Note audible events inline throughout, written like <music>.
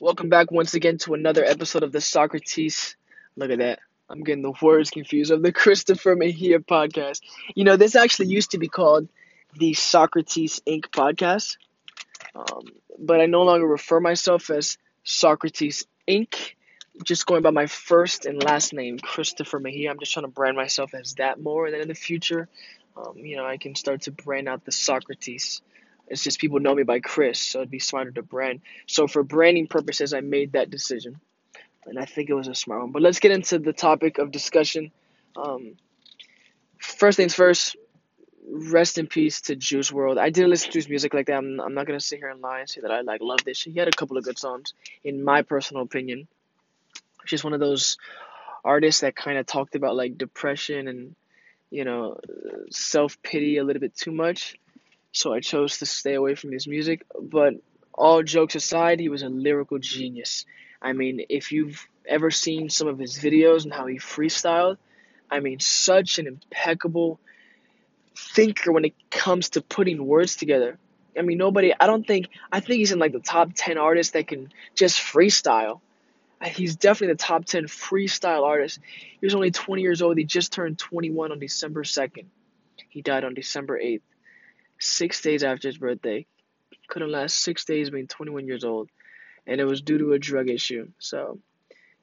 Welcome back once again to another episode of the Socrates. Look at that. I'm getting the words confused of the <laughs> Christopher Mejia podcast. You know, this actually used to be called the Socrates Inc. podcast, um, but I no longer refer myself as Socrates Inc. Just going by my first and last name, Christopher Mejia. I'm just trying to brand myself as that more, and then in the future, um, you know, I can start to brand out the Socrates. It's just people know me by Chris, so it'd be smarter to brand. So for branding purposes, I made that decision, and I think it was a smart one. But let's get into the topic of discussion. Um, first things first. Rest in peace to Juice WRLD. I didn't listen to his music like that. I'm, I'm not gonna sit here and lie and say that I like love this. He had a couple of good songs, in my personal opinion. Just one of those artists that kind of talked about like depression and you know self pity a little bit too much so I chose to stay away from his music. But all jokes aside, he was a lyrical genius. I mean, if you've ever seen some of his videos and how he freestyled, I mean, such an impeccable thinker when it comes to putting words together. I mean, nobody, I don't think, I think he's in like the top 10 artists that can just freestyle. Uh, he's definitely the top 10 freestyle artist. He was only 20 years old. He just turned 21 on December 2nd. He died on December 8th six days after his birthday. Couldn't last six days being 21 years old. And it was due to a drug issue. So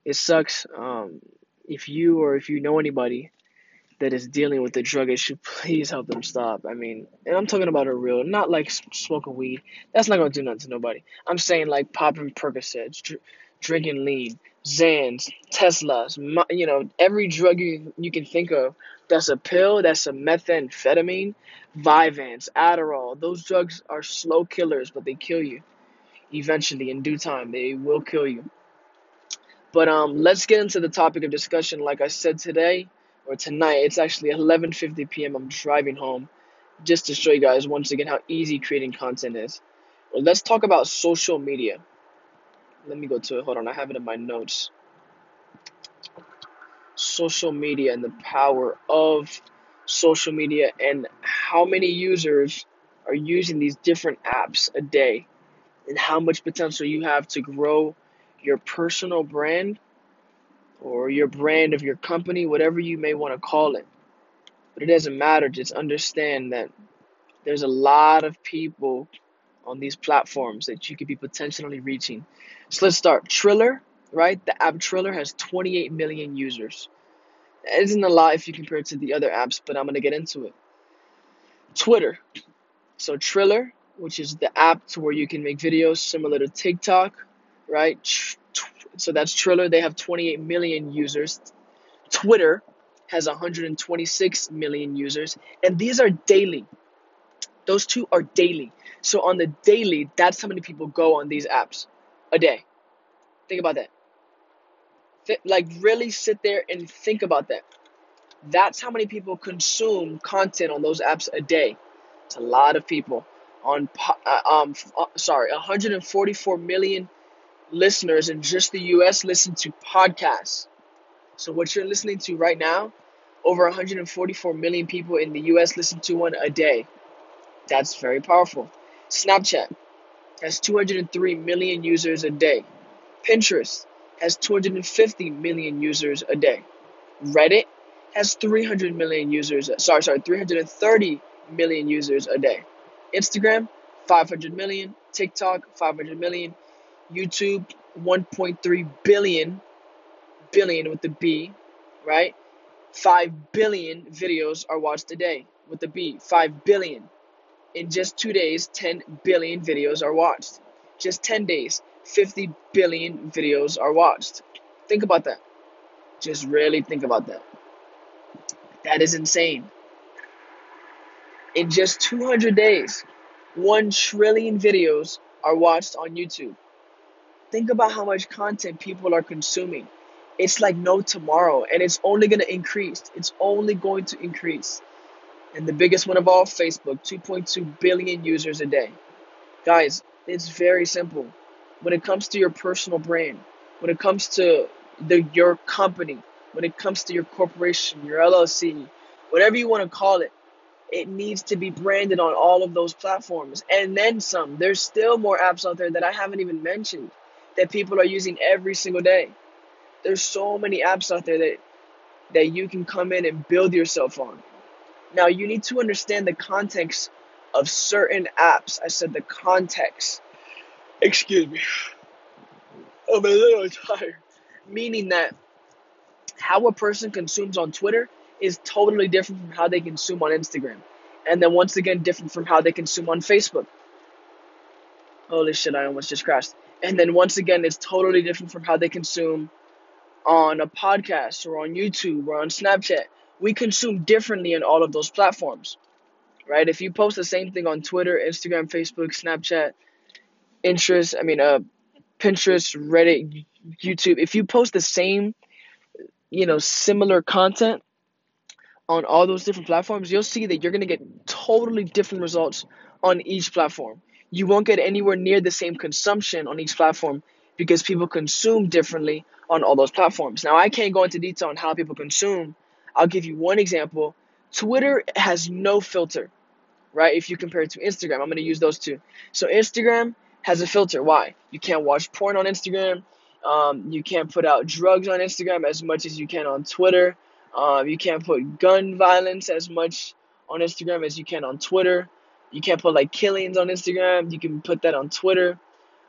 it sucks. Um, if you or if you know anybody that is dealing with the drug issue, <laughs> please help them stop. I mean, and I'm talking about a real, not like smoking weed. That's not gonna do nothing to nobody. I'm saying like popping Percocets, drinking lean, Xans, Teslas, you know, every drug you you can think of. That's a pill. That's a methamphetamine. Vyvanse, Adderall. Those drugs are slow killers, but they kill you. Eventually, in due time, they will kill you. But um, let's get into the topic of discussion. Like I said today or tonight, it's actually 11:50 p.m. I'm driving home, just to show you guys once again how easy creating content is. Well, let's talk about social media. Let me go to it. Hold on, I have it in my notes. Social media and the power of social media and how many users are using these different apps a day and how much potential you have to grow your personal brand or your brand of your company, whatever you may want to call it. But it doesn't matter, just understand that there's a lot of people on these platforms that you could be potentially reaching. So let's start. Triller, right? The app Triller has 28 million users. It isn't a lot if you compare it to the other apps, but I'm going to get into it. Twitter. So Triller, which is the app to where you can make videos similar to TikTok, right? So that's Triller. They have 28 million users. Twitter has 126 million users, and these are daily. Those two are daily. So on the daily, that's how many people go on these apps a day. Think about that. Th- like really sit there and think about that. That's how many people consume content on those apps a day. It's a lot of people. On uh, um, uh, sorry, 144 million listeners in just the U.S. listen to podcasts. So what you're listening to right now, over 144 million people in the U.S. listen to one a day. That's very powerful. Snapchat has 203 million users a day. Pinterest has 250 million users a day. Reddit has 300 million users. Sorry, sorry, 330 million users a day. Instagram, 500 million. TikTok, 500 million. YouTube, 1.3 billion, billion with the B, right? 5 billion videos are watched a day with the B. 5 billion. In just two days, 10 billion videos are watched. Just 10 days, 50 billion videos are watched. Think about that. Just really think about that. That is insane. In just 200 days, 1 trillion videos are watched on YouTube. Think about how much content people are consuming. It's like no tomorrow, and it's only going to increase. It's only going to increase. And the biggest one of all, Facebook, 2.2 billion users a day. Guys, it's very simple when it comes to your personal brand, when it comes to the your company, when it comes to your corporation, your LLC, whatever you want to call it, it needs to be branded on all of those platforms and then some. There's still more apps out there that I haven't even mentioned that people are using every single day. There's so many apps out there that that you can come in and build yourself on. Now you need to understand the context of certain apps. I said the context. Excuse me. I'm a little tired. Meaning that how a person consumes on Twitter is totally different from how they consume on Instagram. And then once again, different from how they consume on Facebook. Holy shit, I almost just crashed. And then once again, it's totally different from how they consume on a podcast or on YouTube or on Snapchat. We consume differently in all of those platforms, right? If you post the same thing on Twitter, Instagram, Facebook, Snapchat, interest, I mean, uh, Pinterest, Reddit, YouTube, if you post the same, you know, similar content on all those different platforms, you'll see that you're going to get totally different results on each platform. You won't get anywhere near the same consumption on each platform because people consume differently on all those platforms. Now, I can't go into detail on how people consume. I'll give you one example. Twitter has no filter, right? If you compare it to Instagram, I'm going to use those two. So, Instagram has a filter. Why? You can't watch porn on Instagram. Um, you can't put out drugs on Instagram as much as you can on Twitter. Um, you can't put gun violence as much on Instagram as you can on Twitter. You can't put like killings on Instagram. You can put that on Twitter.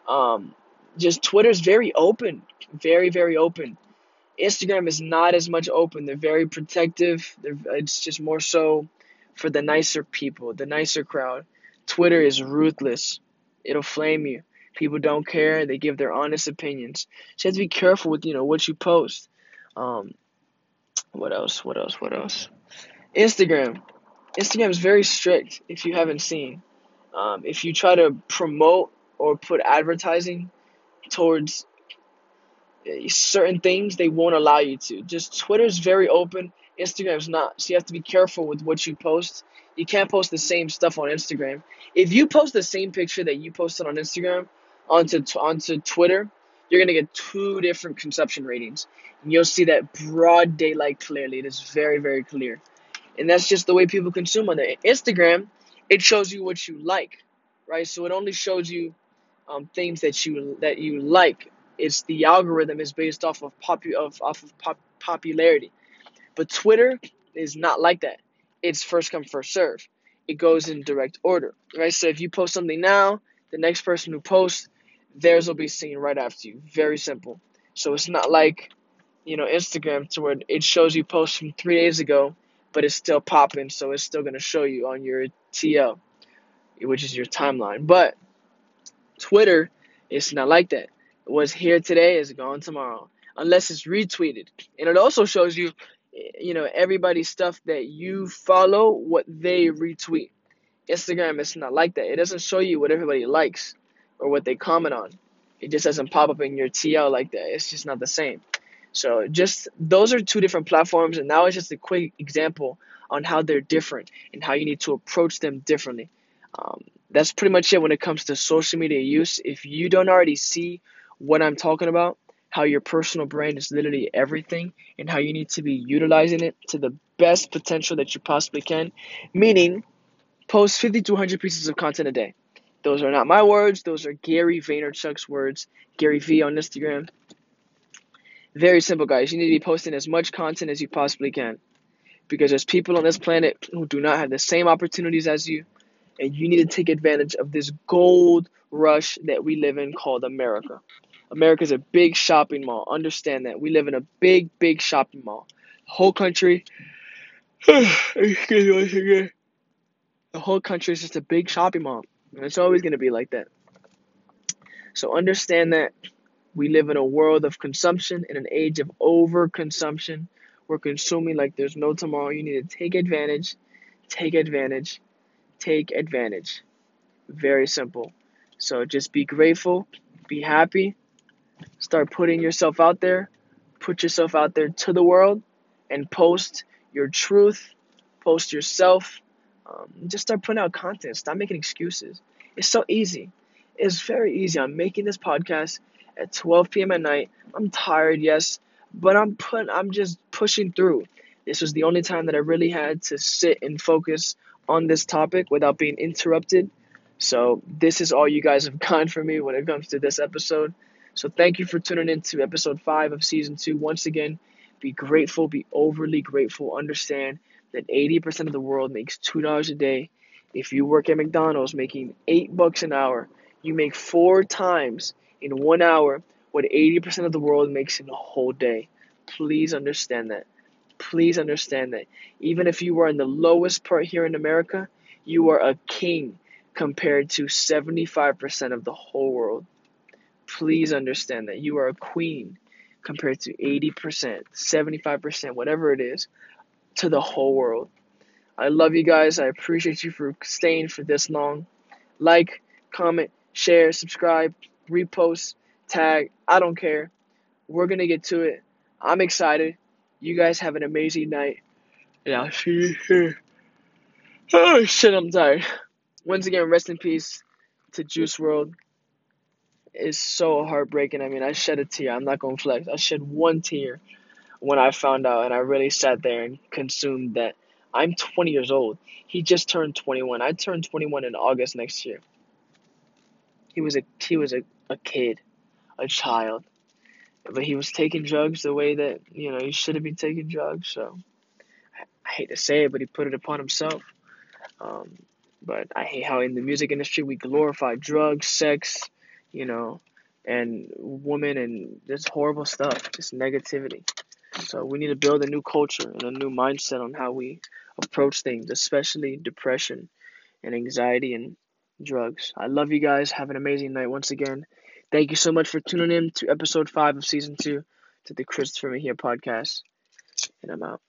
Um, just Twitter's very open, very very open. Instagram is not as much open. They're very protective. They're, it's just more so for the nicer people, the nicer crowd. Twitter is ruthless. It'll flame you. People don't care. They give their honest opinions. So you have to be careful with you know what you post. Um, what else? What else? What else? Instagram. Instagram is very strict. If you haven't seen, um, if you try to promote or put advertising towards certain things, they won't allow you to. Just Twitter's very open. Instagram's not. So you have to be careful with what you post. You can't post the same stuff on Instagram. If you post the same picture that you posted on Instagram onto onto Twitter, you're gonna get two different consumption ratings. And you'll see that broad daylight clearly. It is very, very clear. And that's just the way people consume on there. Instagram, it shows you what you like, right? So it only shows you um, things that you that you like. It's the algorithm is based off of popu- of off of pop- popularity. But Twitter is not like that. It's first come first serve. It goes in direct order, right? So if you post something now, the next person who posts, theirs will be seen right after you. Very simple. So it's not like, you know, Instagram to where it shows you posts from three days ago, but it's still popping, so it's still gonna show you on your TL, which is your timeline. But Twitter, it's not like that. What's here today is gone tomorrow, unless it's retweeted. And it also shows you, you know, everybody's stuff that you follow, what they retweet. Instagram is not like that. It doesn't show you what everybody likes or what they comment on. It just doesn't pop up in your TL like that. It's just not the same. So just those are two different platforms, and now it's just a quick example on how they're different and how you need to approach them differently. Um, that's pretty much it when it comes to social media use. If you don't already see what I'm talking about, how your personal brand is literally everything, and how you need to be utilizing it to the best potential that you possibly can, meaning post 50 to 100 pieces of content a day. Those are not my words, those are Gary Vaynerchuk's words, Gary V on Instagram. Very simple, guys. You need to be posting as much content as you possibly can. Because there's people on this planet who do not have the same opportunities as you, and you need to take advantage of this gold rush that we live in called America. America is a big shopping mall. Understand that. We live in a big, big shopping mall. The whole country. <sighs> excuse me The whole country is just a big shopping mall. And it's always going to be like that. So understand that we live in a world of consumption, in an age of overconsumption. We're consuming like there's no tomorrow. You need to take advantage, take advantage, take advantage. Very simple. So just be grateful, be happy, start putting yourself out there, put yourself out there to the world, and post your truth, post yourself. Um, just start putting out content. Stop making excuses. It's so easy. It's very easy. I'm making this podcast at 12 p.m. at night. I'm tired, yes, but I'm put. I'm just pushing through. This was the only time that I really had to sit and focus on this topic without being interrupted. So this is all you guys have <laughs> gotten from me when it comes to this episode. So thank you for tuning in to episode five of season two. Once again, be grateful, be overly grateful. Understand that 80% of the world makes $2 a day. If you work at McDonald's making 8 bucks an hour, you make 4 times in 1 hour what 80% of the world makes in a whole day. Please understand that. Please understand that. Even if you are in the lowest part here in America, you are a king compared to 75% of the whole world. Please understand that. You are a queen compared to 80%, 75%, whatever it is, to the whole world. I love you guys. I appreciate you for staying for this long. Like, comment, share, subscribe, repost, tag. I don't care. We're going to get to it. I'm excited. You guys have an amazing night. And I'll see you here. <laughs> Oh, shit, I'm tired. Once again, rest in peace to Juice WRLD. It's so heartbreaking. I mean, I shed a tear. I'm not going to flex. I shed one tear when I found out, and I really sat there and consumed that. I'm 20 years old. He just turned 21. I turned 21 in August next year. He was a he was a, a kid, a child, but he was taking drugs the way that you know he should have been taking drugs. So I, I hate to say it, but he put it upon himself. Um, but I hate how in the music industry we glorify drugs, sex, you know, and women and this horrible stuff, just negativity. So we need to build a new culture and a new mindset on how we approach things, especially depression and anxiety and drugs. I love you guys. Have an amazing night once again. Thank you so much for tuning in to episode five of season two to the Christopher Mejia podcast. And I'm out.